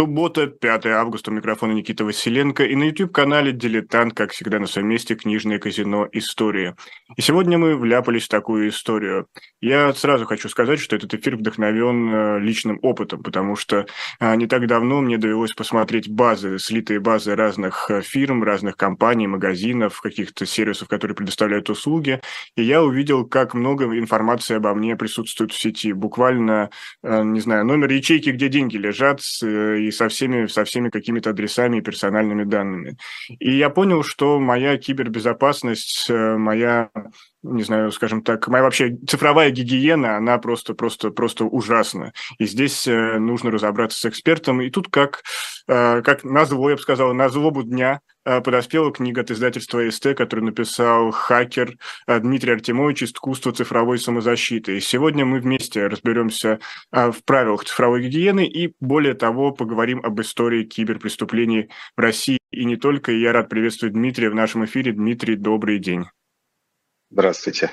Суббота, 5 августа, у микрофона Никита Василенко и на YouTube-канале «Дилетант», как всегда, на своем месте «Книжное казино. Истории». И сегодня мы вляпались в такую историю. Я сразу хочу сказать, что этот эфир вдохновен э, личным опытом, потому что э, не так давно мне довелось посмотреть базы, слитые базы разных э, фирм, разных компаний, магазинов, каких-то сервисов, которые предоставляют услуги, и я увидел, как много информации обо мне присутствует в сети. Буквально, не знаю, номер ячейки, где деньги лежат, и со всеми, со всеми какими-то адресами и персональными данными. И я понял, что моя кибербезопасность, э, моя не знаю, скажем так, моя вообще цифровая гигиена, она просто, просто, просто ужасна. И здесь э, нужно разобраться с экспертом. И тут как, э, как назло, я бы сказал, на злобу дня э, подоспела книга от издательства СТ, который написал хакер Дмитрий Артемович «Искусство цифровой самозащиты». И сегодня мы вместе разберемся в правилах цифровой гигиены и, более того, поговорим об истории киберпреступлений в России. И не только. И я рад приветствовать Дмитрия в нашем эфире. Дмитрий, добрый день. Здравствуйте.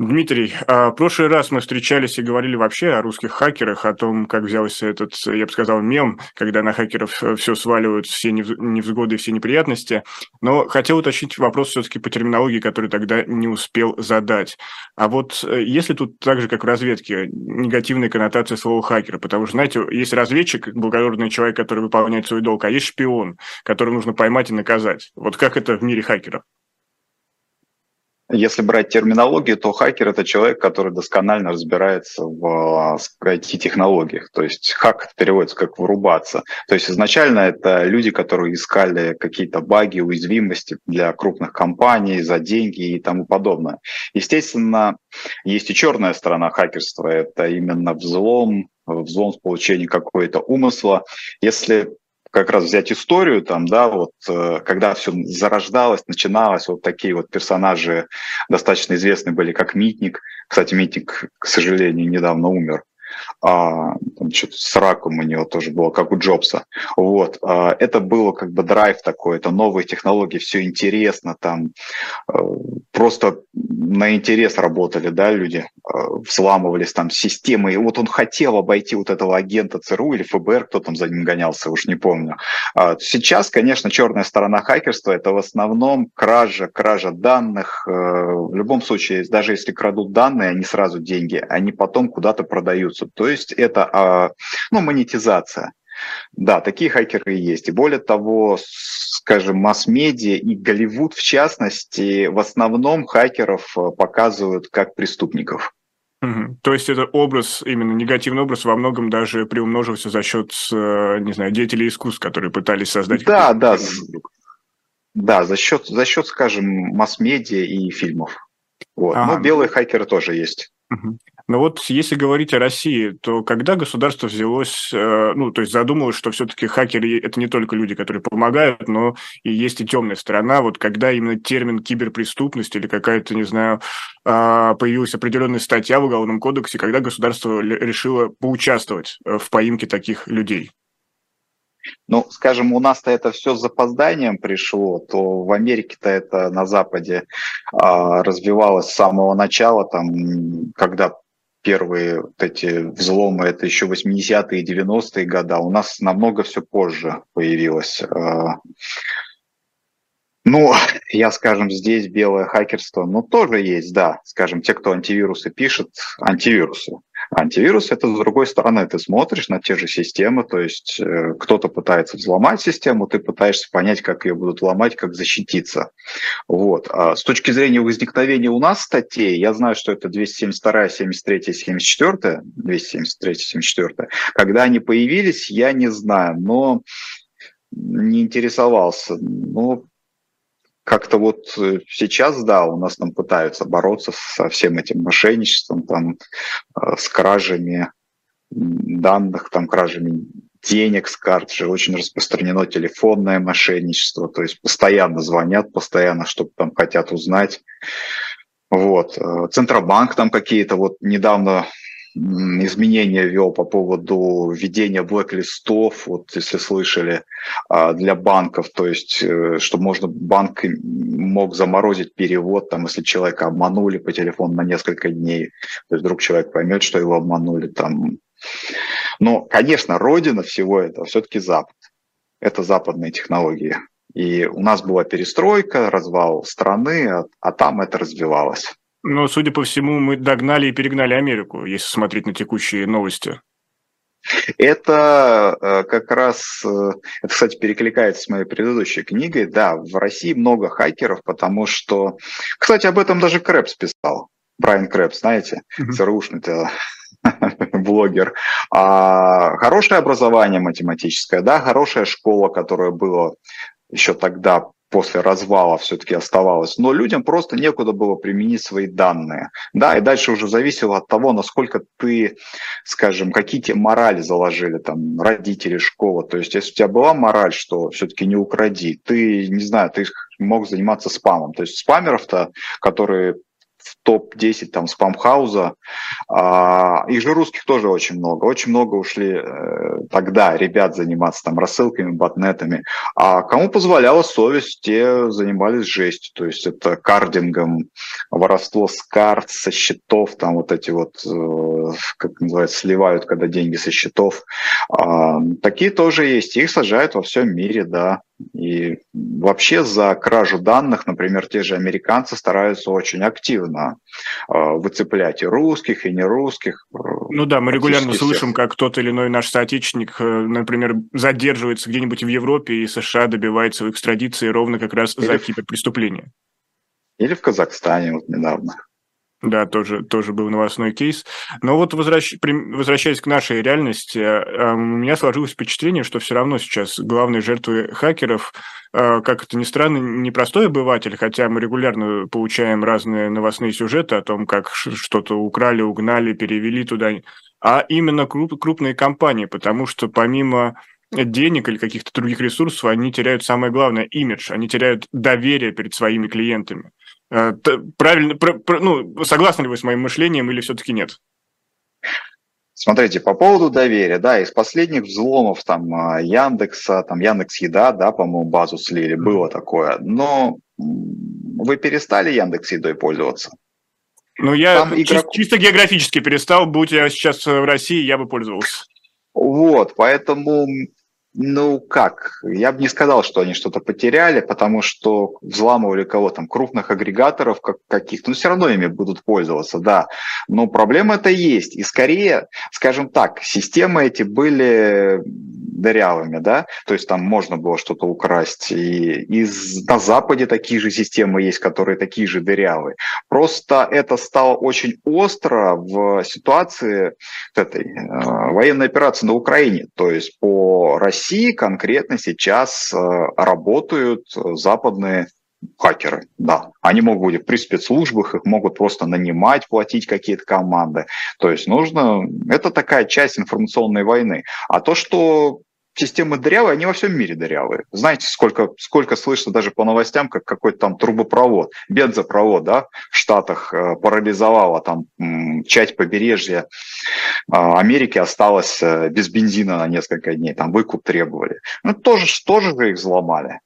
Дмитрий, а, в прошлый раз мы встречались и говорили вообще о русских хакерах, о том, как взялся этот, я бы сказал, мем, когда на хакеров э, все сваливают, все невзгоды, все неприятности. Но хотел уточнить вопрос все-таки по терминологии, который тогда не успел задать. А вот э, если тут так же, как в разведке, негативная коннотация слова хакера, потому что, знаете, есть разведчик, благородный человек, который выполняет свой долг, а есть шпион, которого нужно поймать и наказать. Вот как это в мире хакеров? Если брать терминологию, то хакер – это человек, который досконально разбирается в IT-технологиях. То есть хак переводится как «вырубаться». То есть изначально это люди, которые искали какие-то баги, уязвимости для крупных компаний за деньги и тому подобное. Естественно, есть и черная сторона хакерства – это именно взлом, взлом с получением какого-то умысла. Если как раз взять историю, там, да, вот э, когда все зарождалось, начиналось, вот такие вот персонажи достаточно известные были, как Митник. Кстати, Митник, к сожалению, недавно умер а, там что-то с раком у него тоже было, как у Джобса. Вот. А, это было как бы драйв такой, это новые технологии, все интересно, там а, просто на интерес работали, да, люди, а, взламывались там системы, и вот он хотел обойти вот этого агента ЦРУ или ФБР, кто там за ним гонялся, уж не помню. А, сейчас, конечно, черная сторона хакерства – это в основном кража, кража данных, в любом случае, даже если крадут данные, они сразу деньги, они потом куда-то продаются. То есть это а, ну, монетизация. Да, такие хакеры есть. И более того, скажем, масс-медиа и Голливуд в частности, в основном хакеров э, показывают как преступников. Угу. То есть это образ, именно негативный образ, во многом даже приумножился за счет, э, не знаю, деятелей искусств, которые пытались создать... Да, да, да, за счет, за счет, скажем, масс-медиа и фильмов. Вот. Ага. Но белые хакеры тоже есть. Угу. Но вот если говорить о России, то когда государство взялось, э, ну, то есть задумалось, что все-таки хакеры – это не только люди, которые помогают, но и есть и темная сторона, вот когда именно термин киберпреступность или какая-то, не знаю, а, появилась определенная статья в Уголовном кодексе, когда государство решило поучаствовать э, в поимке таких людей? Ну, скажем, у нас-то это все с запозданием пришло, то в Америке-то это на Западе а, развивалось с самого начала, там, когда первые вот эти взломы, это еще 80-е и 90-е годы, у нас намного все позже появилось. А, ну, я, скажем, здесь белое хакерство, ну, тоже есть, да. Скажем, те, кто антивирусы пишет, антивирусы. Антивирус – это, с другой стороны, ты смотришь на те же системы, то есть э, кто-то пытается взломать систему, ты пытаешься понять, как ее будут ломать, как защититься. Вот. А с точки зрения возникновения у нас статей, я знаю, что это 272, 73, 74, 273, 74. Когда они появились, я не знаю, но не интересовался. Но как-то вот э, сейчас, да, у нас там пытаются бороться со всем этим мошенничеством, там, э, с кражами данных, там, кражами денег с карт же очень распространено телефонное мошенничество, то есть постоянно звонят, постоянно что-то там хотят узнать. Вот. Э, Центробанк там какие-то, вот недавно изменения ввел по поводу введения блэк-листов, вот если слышали, а, для банков, то есть, э, чтобы можно банк мог заморозить перевод, там, если человека обманули по телефону на несколько дней, то есть вдруг человек поймет, что его обманули, там, Но, конечно, родина всего этого все-таки Запад. Это западные технологии. И у нас была перестройка, развал страны, а, а там это развивалось. Но, судя по всему, мы догнали и перегнали Америку, если смотреть на текущие новости. Это э, как раз, э, это, кстати, перекликается с моей предыдущей книгой. Да, в России много хакеров, потому что, кстати, об этом даже Крэпс писал. Брайан Крэпс, знаете, mm-hmm. ЦРУшный блогер. А, хорошее образование математическое, да, хорошая школа, которая была еще тогда после развала все-таки оставалось, но людям просто некуда было применить свои данные. Да, и дальше уже зависело от того, насколько ты, скажем, какие тебе морали заложили, там, родители, школа. То есть, если у тебя была мораль, что все-таки не укради, ты, не знаю, ты мог заниматься спамом. То есть спамеров-то, которые топ-10 там спамхауза. А, их же русских тоже очень много. Очень много ушли э, тогда ребят заниматься там рассылками, ботнетами. А кому позволяла совесть, те занимались жестью. То есть это кардингом, воровство с карт, со счетов, там вот эти вот, э, как называется, сливают, когда деньги со счетов. А, такие тоже есть. Их сажают во всем мире, да. И вообще за кражу данных, например, те же американцы стараются очень активно э, выцеплять и русских, и нерусских. Э, ну да, мы регулярно всех. слышим, как тот или иной наш соотечественник, э, например, задерживается где-нибудь в Европе, и США добивается экстрадиции ровно как раз или за киберпреступления. Или в Казахстане вот недавно. Да, тоже, тоже был новостной кейс. Но вот возвращ... возвращаясь к нашей реальности, э, у меня сложилось впечатление, что все равно сейчас главные жертвы хакеров, э, как это ни странно, не простой обыватель, хотя мы регулярно получаем разные новостные сюжеты о том, как что-то украли, угнали, перевели туда, а именно круп... крупные компании, потому что помимо денег или каких-то других ресурсов, они теряют самое главное – имидж, они теряют доверие перед своими клиентами. Э, правильно, ну, согласны ли вы с моим мышлением или все-таки нет? Смотрите, по поводу доверия, да, из последних взломов там а, Яндекса, там Яндекс Еда, да, по-моему, базу слили, было такое, но вы перестали Яндекс Едой пользоваться? Ну, я там игрок... чисто, чисто географически перестал, будь я сейчас в России, я бы пользовался. Вот, поэтому ну как, я бы не сказал, что они что-то потеряли, потому что взламывали кого там, крупных агрегаторов как, каких-то, но все равно ими будут пользоваться, да. Но проблема это есть. И скорее, скажем так, системы эти были дырявыми, да, то есть там можно было что-то украсть. И из, на Западе такие же системы есть, которые такие же дырявые. Просто это стало очень остро в ситуации этой э, военной операции на Украине. То есть по России конкретно сейчас э, работают западные хакеры, да. Они могут быть при спецслужбах, их могут просто нанимать, платить какие-то команды. То есть нужно... Это такая часть информационной войны. А то, что системы дырявые, они во всем мире дырявые. Знаете, сколько, сколько слышно даже по новостям, как какой-то там трубопровод, бензопровод, да, в Штатах э, парализовало там м, часть побережья э, Америки осталась э, без бензина на несколько дней, там выкуп требовали. Ну, тоже, тоже же их взломали.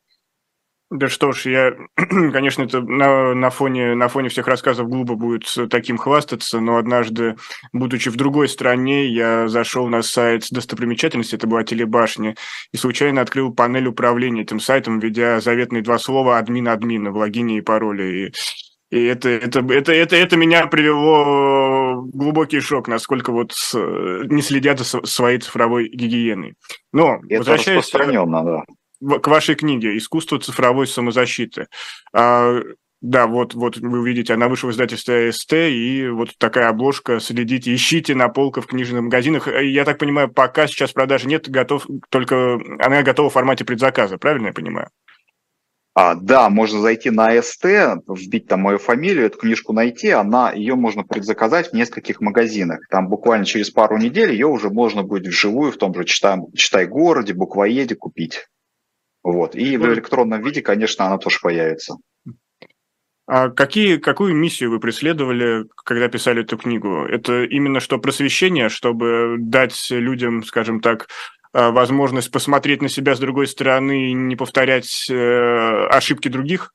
Да что ж, я, конечно, это на, на, фоне, на фоне всех рассказов глупо будет таким хвастаться, но однажды, будучи в другой стране, я зашел на сайт достопримечательности, это была телебашня, и случайно открыл панель управления этим сайтом, введя заветные два слова админ-админа в логине и пароле. И и это, это, это, это, это меня привело в глубокий шок, насколько вот с, не следят за своей цифровой гигиеной. Но, это возвращаясь... распространенно, да к вашей книге «Искусство цифровой самозащиты». А, да, вот, вот вы увидите, она вышла в издательстве СТ, и вот такая обложка, следите, ищите на полках в книжных магазинах. Я так понимаю, пока сейчас продажи нет, готов, только она готова в формате предзаказа, правильно я понимаю? А, да, можно зайти на СТ, вбить там мою фамилию, эту книжку найти, она, ее можно предзаказать в нескольких магазинах. Там буквально через пару недель ее уже можно будет вживую в том же Читай, Читай городе, буквоеде купить. Вот. И в электронном виде, конечно, она тоже появится. А какие, какую миссию вы преследовали, когда писали эту книгу? Это именно что просвещение, чтобы дать людям, скажем так, а, возможность посмотреть на себя с другой стороны и не повторять э, ошибки других?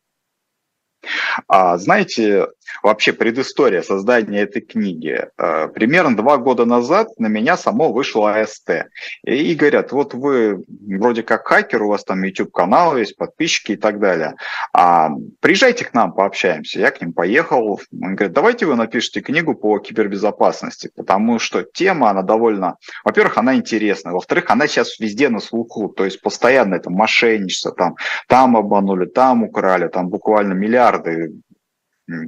А, знаете, вообще предыстория создания этой книги. А, примерно два года назад на меня само вышло АСТ. И говорят, вот вы вроде как хакер, у вас там YouTube-канал есть, подписчики и так далее. А, приезжайте к нам, пообщаемся. Я к ним поехал. Он говорит, давайте вы напишите книгу по кибербезопасности, потому что тема, она довольно... Во-первых, она интересная. Во-вторых, она сейчас везде на слуху. То есть постоянно это мошенничество. Там, там обманули, там украли, там буквально миллиарды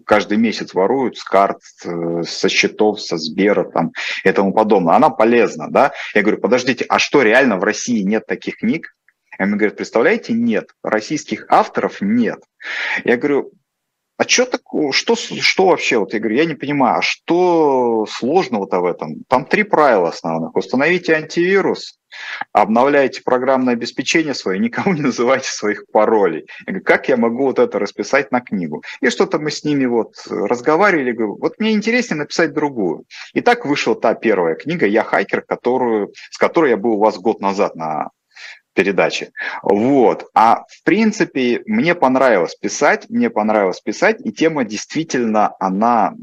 каждый месяц воруют с карт, э, со счетов, со Сбера там, и тому подобное. Она полезна, да? Я говорю, подождите, а что, реально в России нет таких книг? И мне говорят, представляете, нет, российских авторов нет. Я говорю, а что такое, что, что вообще, вот я говорю, я не понимаю, а что сложного-то в этом? Там три правила основных. Установите антивирус, обновляйте программное обеспечение свое, никому не называйте своих паролей. Я говорю, как я могу вот это расписать на книгу? И что-то мы с ними вот разговаривали, говорю, вот мне интереснее написать другую. И так вышла та первая книга «Я хакер», которую, с которой я был у вас год назад на передачи. Вот. А в принципе, мне понравилось писать, мне понравилось писать, и тема действительно, она,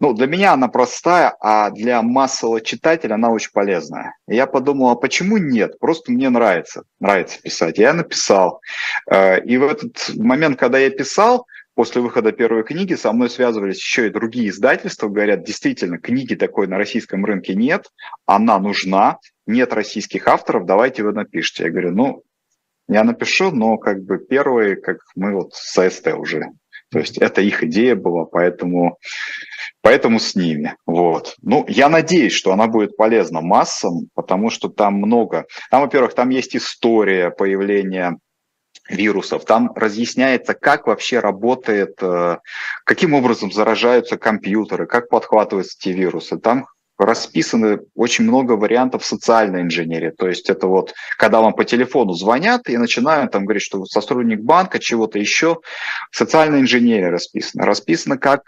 ну, для меня она простая, а для массового читателя она очень полезная. я подумал, а почему нет? Просто мне нравится, нравится писать. Я написал. Э, и в этот момент, когда я писал, после выхода первой книги со мной связывались еще и другие издательства, говорят, действительно, книги такой на российском рынке нет, она нужна, нет российских авторов, давайте вы напишите. Я говорю, ну, я напишу, но как бы первые, как мы вот с АСТ уже. То есть это их идея была, поэтому, поэтому с ними. Вот. Ну, я надеюсь, что она будет полезна массам, потому что там много. Там, во-первых, там есть история появления вирусов. Там разъясняется, как вообще работает, э, каким образом заражаются компьютеры, как подхватываются эти вирусы. Там расписаны очень много вариантов социальной инженерии. То есть это вот, когда вам по телефону звонят и начинают там говорить, что сотрудник банка, чего-то еще, социальная инженерия расписана. Расписано, как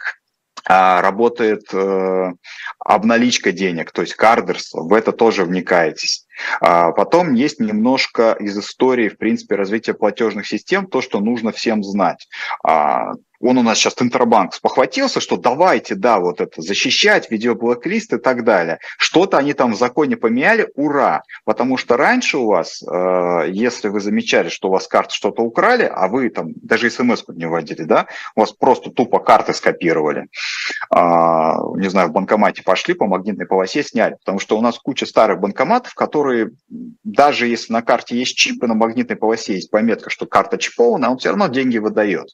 а, работает э, обналичка денег, то есть кардерство, в это тоже вникаетесь. А потом есть немножко из истории, в принципе, развития платежных систем, то, что нужно всем знать. А, он у нас сейчас Интербанк спохватился, что давайте, да, вот это защищать, видеоблэклист и так далее. Что-то они там в законе поменяли, ура! Потому что раньше у вас, э, если вы замечали, что у вас карты что-то украли, а вы там даже смс не вводили, да, у вас просто тупо карты скопировали, э, не знаю, в банкомате пошли, по магнитной полосе сняли, потому что у нас куча старых банкоматов, которые, даже если на карте есть чип и на магнитной полосе есть пометка, что карта чипована, он все равно деньги выдает.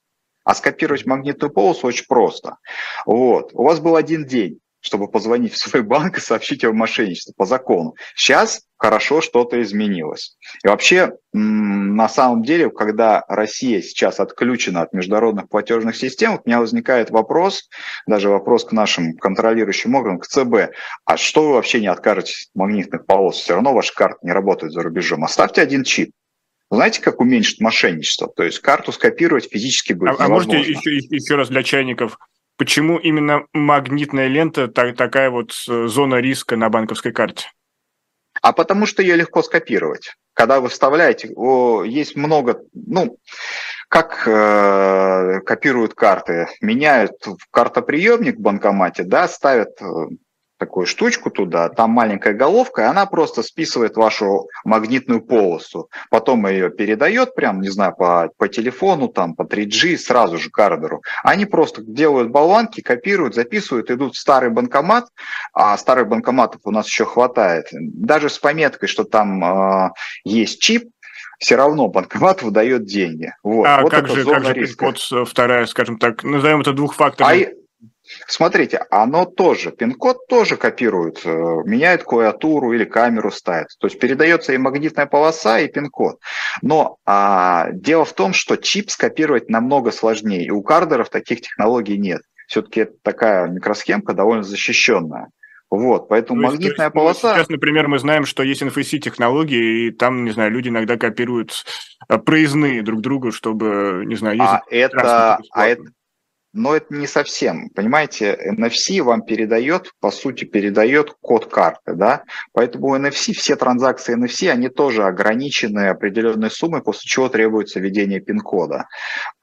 А скопировать магнитную полосу очень просто. Вот. У вас был один день, чтобы позвонить в свой банк и сообщить о мошенничестве по закону. Сейчас хорошо что-то изменилось. И вообще, на самом деле, когда Россия сейчас отключена от международных платежных систем, у меня возникает вопрос, даже вопрос к нашим контролирующим органам, к ЦБ, а что вы вообще не откажетесь от магнитных полос? Все равно ваши карты не работают за рубежом. Оставьте один чип. Знаете, как уменьшить мошенничество? То есть карту скопировать физически будет а, а можете еще, еще раз для чайников, почему именно магнитная лента так, такая вот э, зона риска на банковской карте? А потому что ее легко скопировать. Когда вы вставляете, о, есть много, ну, как э, копируют карты, меняют в картоприемник в банкомате, да, ставят э, такую штучку туда, там маленькая головка, и она просто списывает вашу магнитную полосу. Потом ее передает прям, не знаю, по, по телефону, там, по 3G, сразу же кардеру. Они просто делают болванки, копируют, записывают, идут в старый банкомат, а старых банкоматов у нас еще хватает. Даже с пометкой, что там э, есть чип, все равно банкомат выдает деньги. Вот, а вот как же, как же пин-код вторая, скажем так, назовем это двухфакторным? А, Смотрите, оно тоже, пин-код тоже копирует, э, меняет клавиатуру или камеру ставит. То есть передается и магнитная полоса, и пин-код. Но а, дело в том, что чип скопировать намного сложнее. И у кардеров таких технологий нет. Все-таки это такая микросхемка довольно защищенная. Вот, поэтому то магнитная есть, полоса... Сейчас, например, мы знаем, что есть NFC технологии, и там, не знаю, люди иногда копируют э, проездные друг другу, чтобы, не знаю, ездить. А это, а это, но это не совсем. Понимаете, NFC вам передает, по сути, передает код карты, да? Поэтому NFC, все транзакции NFC, они тоже ограничены определенной суммой, после чего требуется введение пин-кода.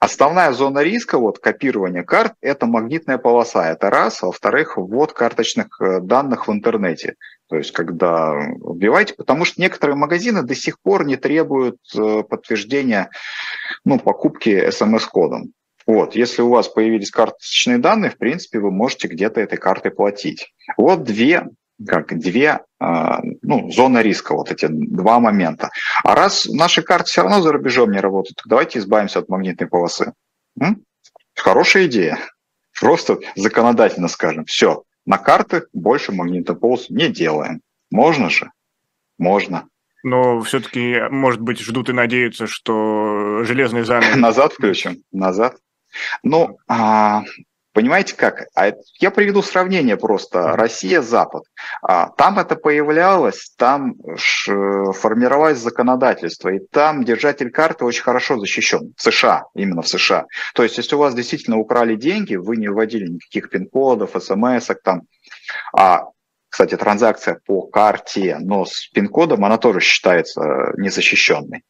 Основная зона риска, вот, копирования карт, это магнитная полоса, это раз. А во-вторых, ввод карточных э, данных в интернете. То есть, когда вбиваете, потому что некоторые магазины до сих пор не требуют э, подтверждения ну, покупки смс-кодом. Вот, если у вас появились карточные данные, в принципе, вы можете где-то этой картой платить. Вот две как две а, ну, зоны риска, вот эти два момента. А раз наши карты все равно за рубежом не работают, давайте избавимся от магнитной полосы. М? Хорошая идея. Просто законодательно скажем, все, на карты больше магнитной полосы не делаем. Можно же? Можно. Но все-таки, может быть, ждут и надеются, что железные замки... Назад включим, назад. Ну, а, понимаете как? А я приведу сравнение просто. Россия-Запад. А, там это появлялось, там формировалось законодательство, и там держатель карты очень хорошо защищен. В США, именно в США. То есть, если у вас действительно украли деньги, вы не вводили никаких пин-кодов, смс там, а кстати, транзакция по карте, но с пин-кодом, она тоже считается незащищенной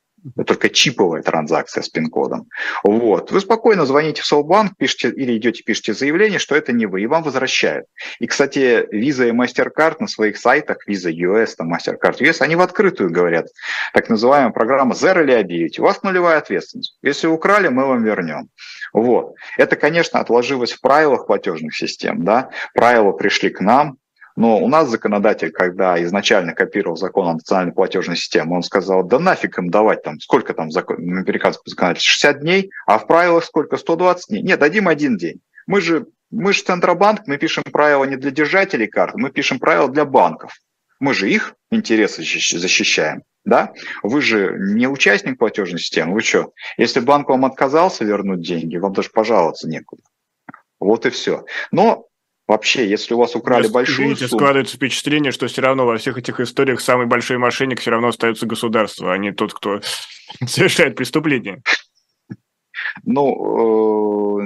только чиповая транзакция с пин-кодом. Вот. Вы спокойно звоните в Солбанк, пишите или идете, пишите заявление, что это не вы, и вам возвращают. И, кстати, Visa и MasterCard на своих сайтах, Visa US, там MasterCard US, они в открытую говорят, так называемая программа Zero Liability. У вас нулевая ответственность. Если украли, мы вам вернем. Вот. Это, конечно, отложилось в правилах платежных систем. Да? Правила пришли к нам, но у нас законодатель, когда изначально копировал закон о национальной платежной системе, он сказал, да нафиг им давать там, сколько там закон, американский законодатель, 60 дней, а в правилах сколько, 120 дней? Нет, дадим один день. Мы же, мы же Центробанк, мы пишем правила не для держателей карт, мы пишем правила для банков. Мы же их интересы защищаем. Да? Вы же не участник платежной системы. Вы что? Если банк вам отказался вернуть деньги, вам даже пожаловаться некуда. Вот и все. Но Вообще, если у вас украли Просто, большую сумму... складывается впечатление, что все равно во всех этих историях самый большой мошенник все равно остается государство, а не тот, кто совершает преступление. Ну, э,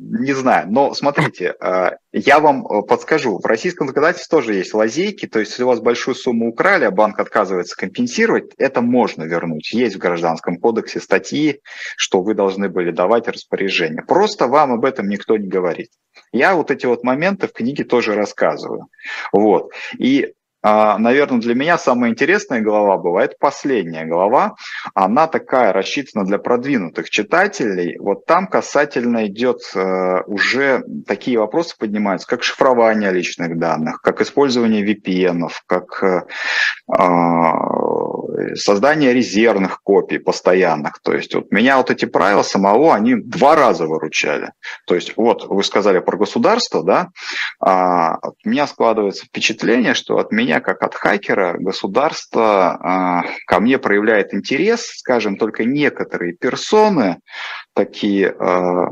не знаю, но смотрите, э, я вам э, подскажу, в российском законодательстве тоже есть лазейки, то есть если у вас большую сумму украли, а банк отказывается компенсировать, это можно вернуть. Есть в Гражданском кодексе статьи, что вы должны были давать распоряжение. Просто вам об этом никто не говорит. Я вот эти вот моменты в книге тоже рассказываю. Вот. И наверное, для меня самая интересная глава была, это последняя глава. Она такая рассчитана для продвинутых читателей. Вот там касательно идет э, уже такие вопросы поднимаются, как шифрование личных данных, как использование VPN, как э, а, создание резервных копий постоянных. То есть вот меня вот эти правила самого, они два раза выручали. То есть вот вы сказали про государство, да, а у меня складывается впечатление, что от меня, как от хакера, государство а, ко мне проявляет интерес, скажем, только некоторые персоны, такие, а,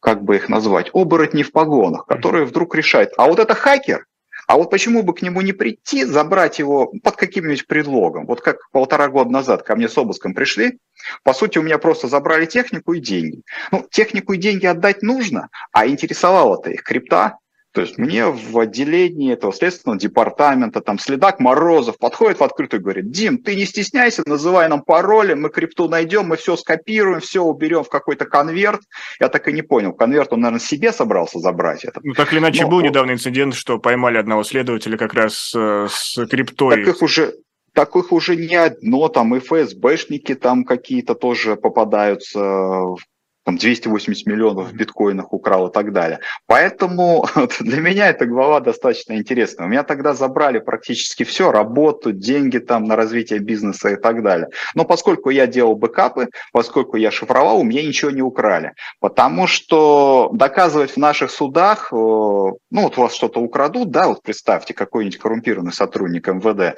как бы их назвать, оборотни в погонах, которые вдруг решают, а вот это хакер, а вот почему бы к нему не прийти, забрать его под каким-нибудь предлогом? Вот как полтора года назад ко мне с обыском пришли, по сути, у меня просто забрали технику и деньги. Ну, технику и деньги отдать нужно, а интересовало-то их крипта, то есть мне в отделении этого следственного департамента, там следак Морозов подходит в открытую и говорит, Дим, ты не стесняйся, называй нам пароли, мы крипту найдем, мы все скопируем, все уберем в какой-то конверт. Я так и не понял, конверт он, наверное, себе собрался забрать этот. Ну, так или иначе, Но, был недавно инцидент, что поймали одного следователя как раз э, с криптой. Так их уже, таких уже не одно, там и ФСБшники там какие-то тоже попадаются в там 280 миллионов в биткоинах украл и так далее. Поэтому для меня эта глава достаточно интересная. У меня тогда забрали практически все, работу, деньги там на развитие бизнеса и так далее. Но поскольку я делал бэкапы, поскольку я шифровал, у меня ничего не украли. Потому что доказывать в наших судах, э, ну вот у вас что-то украдут, да, вот представьте, какой-нибудь коррумпированный сотрудник МВД, э,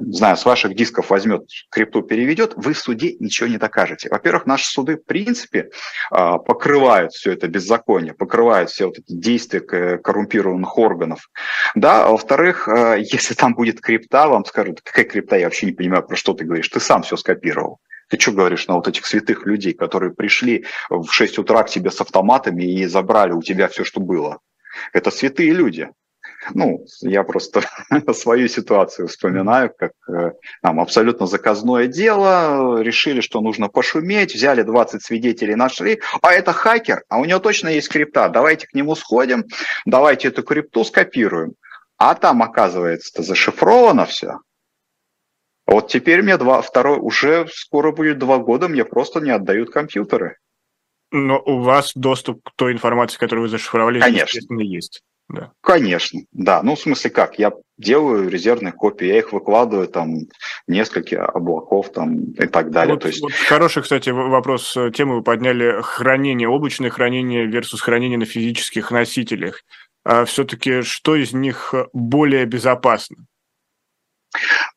не знаю, с ваших дисков возьмет крипту, переведет, вы в суде ничего не докажете. Во-первых, наши суды, в принципе, покрывают все это беззаконие, покрывают все вот эти действия коррумпированных органов. Да, а во-вторых, а, если там будет крипта, вам скажут, какая крипта, я вообще не понимаю, про что ты говоришь, ты сам все скопировал. Ты что говоришь на вот этих святых людей, которые пришли в 6 утра к тебе с автоматами и забрали у тебя все, что было? Это святые люди. Ну, я просто свою ситуацию вспоминаю, как э, там абсолютно заказное дело, решили, что нужно пошуметь, взяли 20 свидетелей, нашли, а это хакер, а у него точно есть крипта, давайте к нему сходим, давайте эту крипту скопируем. А там, оказывается, зашифровано все. Вот теперь мне два, второй, уже скоро будет два года, мне просто не отдают компьютеры. Но у вас доступ к той информации, которую вы зашифровали, Конечно. естественно, есть. Да. Конечно, да. Ну, в смысле как? Я делаю резервные копии, я их выкладываю там несколько облаков там и так далее. Вот, То есть... вот хороший, кстати, вопрос э, темы вы подняли. Хранение, облачное хранение versus хранение на физических носителях. А все-таки что из них более безопасно?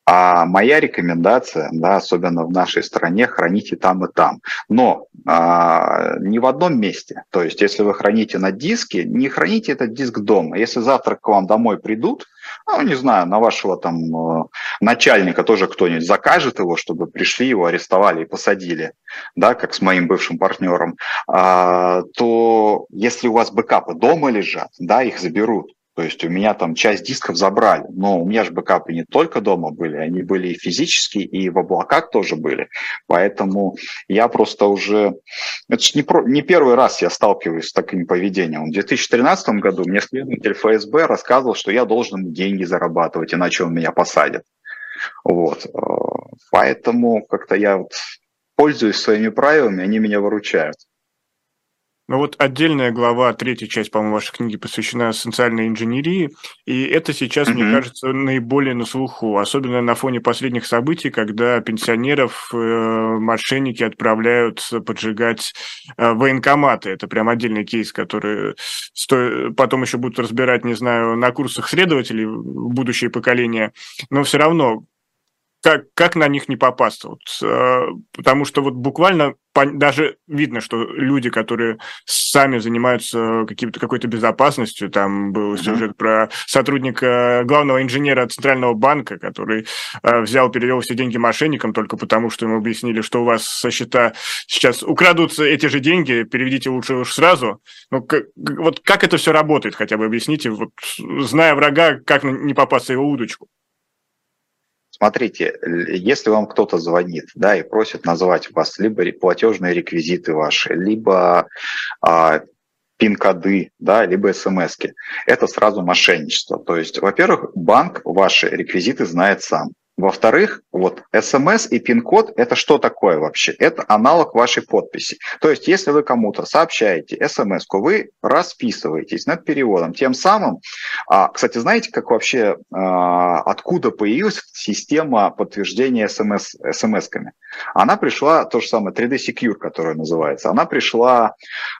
А моя рекомендация, да, особенно в нашей стране, храните там и там. Но а, не в одном месте. То есть, если вы храните на диске, не храните этот диск дома. Если завтра к вам домой придут, ну, не знаю, на вашего там э, начальника тоже кто-нибудь закажет его, чтобы пришли, его арестовали и посадили, да, как с моим бывшим партнером, а, то если у вас бэкапы дома лежат, да, их заберут. То есть у меня там часть дисков забрали, но у меня же бэкапы не только дома были, они были и физически, и в облаках тоже были. Поэтому я просто уже... Это же не, про... не первый раз я сталкиваюсь с таким поведением. В 2013 году мне следователь ФСБ рассказывал, что я должен деньги зарабатывать, иначе он меня посадит. Вот. Поэтому как-то я вот пользуюсь своими правилами, они меня выручают. Ну вот отдельная глава, третья часть, по-моему, вашей книги посвящена социальной инженерии, и это сейчас, mm-hmm. мне кажется, наиболее на слуху, особенно на фоне последних событий, когда пенсионеров э, мошенники отправляют поджигать э, военкоматы. Это прям отдельный кейс, который сто... потом еще будут разбирать, не знаю, на курсах следователей будущее поколение, но все равно как, как на них не попасться? Вот, э, потому что вот буквально по, даже видно, что люди, которые сами занимаются каким-то, какой-то безопасностью, там был mm-hmm. сюжет про сотрудника главного инженера Центрального банка, который э, взял, перевел все деньги мошенникам только потому, что ему объяснили, что у вас со счета сейчас украдутся эти же деньги, переведите лучше уж сразу. Ну, как, вот как это все работает, хотя бы объясните, вот, зная врага, как не попасться его удочку? Смотрите, если вам кто-то звонит, да, и просит назвать вас либо платежные реквизиты ваши, либо а, пин-коды, да, либо смс -ки. Это сразу мошенничество. То есть, во-первых, банк ваши реквизиты знает сам. Во-вторых, вот смс и пин-код – это что такое вообще? Это аналог вашей подписи. То есть, если вы кому-то сообщаете смс вы расписываетесь над переводом. Тем самым, а, кстати, знаете, как вообще, а, откуда появилась система подтверждения смс, смс-ками? Она пришла, то же самое, 3D Secure, которая называется, она пришла,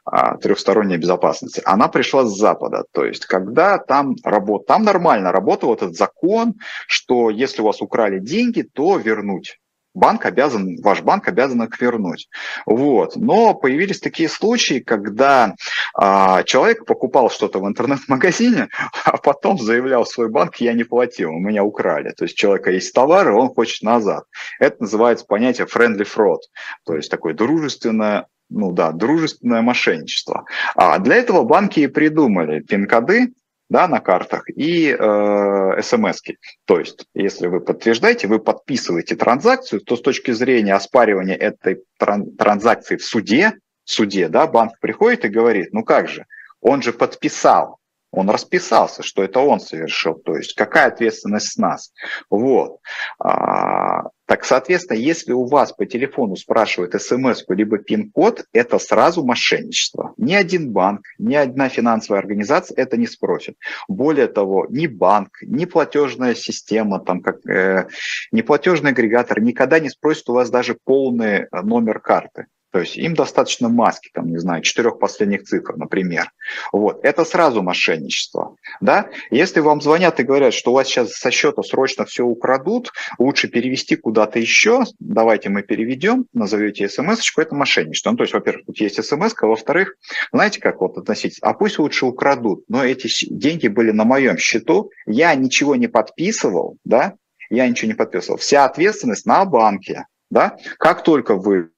а, трехсторонняя безопасность, она пришла с Запада. То есть, когда там работа, там нормально работал этот закон, что если у вас украли украли деньги, то вернуть банк обязан, ваш банк обязан их вернуть. Вот. Но появились такие случаи, когда а, человек покупал что-то в интернет-магазине, а потом заявлял свой банк, я не платил, у меня украли. То есть у человека есть товар, и он хочет назад. Это называется понятие friendly fraud, то есть такое дружественное ну да, дружественное мошенничество. А для этого банки и придумали пин-коды, да, на картах и э, смс. -ки. То есть, если вы подтверждаете, вы подписываете транзакцию, то с точки зрения оспаривания этой тран транзакции в суде, в суде, да, банк приходит и говорит, ну как же, он же подписал, он расписался, что это он совершил. То есть какая ответственность с нас? Вот. А, так, соответственно, если у вас по телефону спрашивают смс либо пин-код, это сразу мошенничество. Ни один банк, ни одна финансовая организация это не спросит. Более того, ни банк, ни платежная система, там, как, э, ни платежный агрегатор никогда не спросит у вас даже полный э, номер карты. То есть им достаточно маски, там, не знаю, четырех последних цифр, например. Вот. Это сразу мошенничество. Да? Если вам звонят и говорят, что у вас сейчас со счета срочно все украдут, лучше перевести куда-то еще, давайте мы переведем, назовете смс-очку, это мошенничество. Ну, то есть, во-первых, тут есть смс а во-вторых, знаете, как вот относиться? А пусть лучше украдут, но эти деньги были на моем счету, я ничего не подписывал, да, я ничего не подписывал. Вся ответственность на банке. Да? Как только вы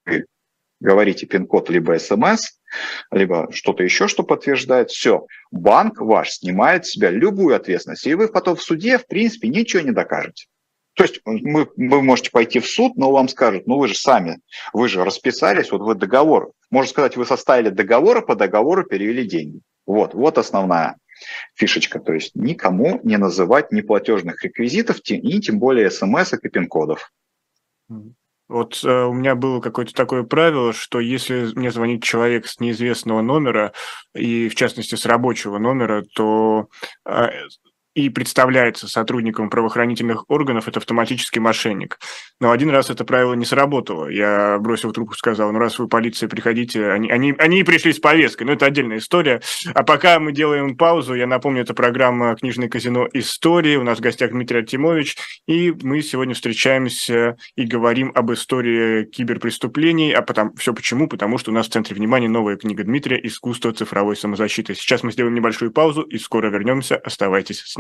говорите пин-код либо смс, либо что-то еще, что подтверждает, все, банк ваш снимает с себя любую ответственность, и вы потом в суде, в принципе, ничего не докажете. То есть мы, вы можете пойти в суд, но вам скажут, ну вы же сами, вы же расписались, вот вы договор. Можно сказать, вы составили договор, а по договору перевели деньги. Вот, вот основная фишечка. То есть никому не называть ни платежных реквизитов, и тем более смс и пин-кодов. Вот э, у меня было какое-то такое правило, что если мне звонит человек с неизвестного номера, и в частности с рабочего номера, то э, и представляется сотрудником правоохранительных органов, это автоматически мошенник. Но один раз это правило не сработало. Я бросил трубку, сказал, ну раз вы полиция, приходите. Они, они, они пришли с повесткой, но это отдельная история. А пока мы делаем паузу, я напомню, это программа «Книжное казино. Истории». У нас в гостях Дмитрий Артемович, и мы сегодня встречаемся и говорим об истории киберпреступлений. А потом, все почему? Потому что у нас в центре внимания новая книга Дмитрия «Искусство цифровой самозащиты». Сейчас мы сделаем небольшую паузу и скоро вернемся. Оставайтесь с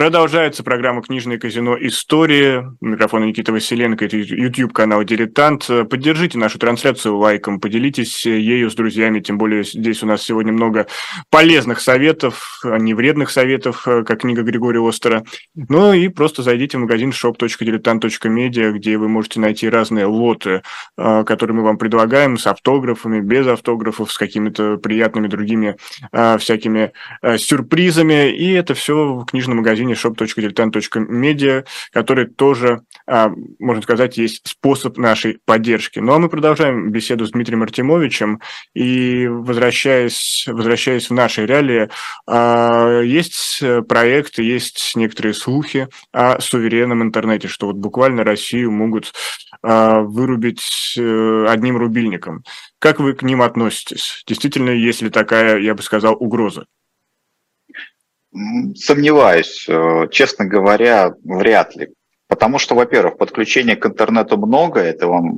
Продолжается программа «Книжное казино. Истории». Микрофон Никита Василенко, это YouTube-канал «Дилетант». Поддержите нашу трансляцию лайком, поделитесь ею с друзьями, тем более здесь у нас сегодня много полезных советов, а не вредных советов, как книга Григория Остера. Ну и просто зайдите в магазин shop.diletant.media, где вы можете найти разные лоты, а, которые мы вам предлагаем, с автографами, без автографов, с какими-то приятными другими а, всякими сюрпризами. И это все в книжном магазине магазине shop.diletant.media, который тоже, а, можно сказать, есть способ нашей поддержки. Ну а мы продолжаем беседу с Дмитрием Артемовичем, и возвращаясь, возвращаясь в наши реалии, а, есть проекты, есть некоторые слухи о суверенном интернете, что вот буквально Россию могут а, вырубить э, одним рубильником. Как вы к ним относитесь? Действительно, есть ли такая, я бы сказал, угроза? Сомневаюсь, э, честно говоря, вряд ли. Потому что, во-первых, подключения к интернету много, это вам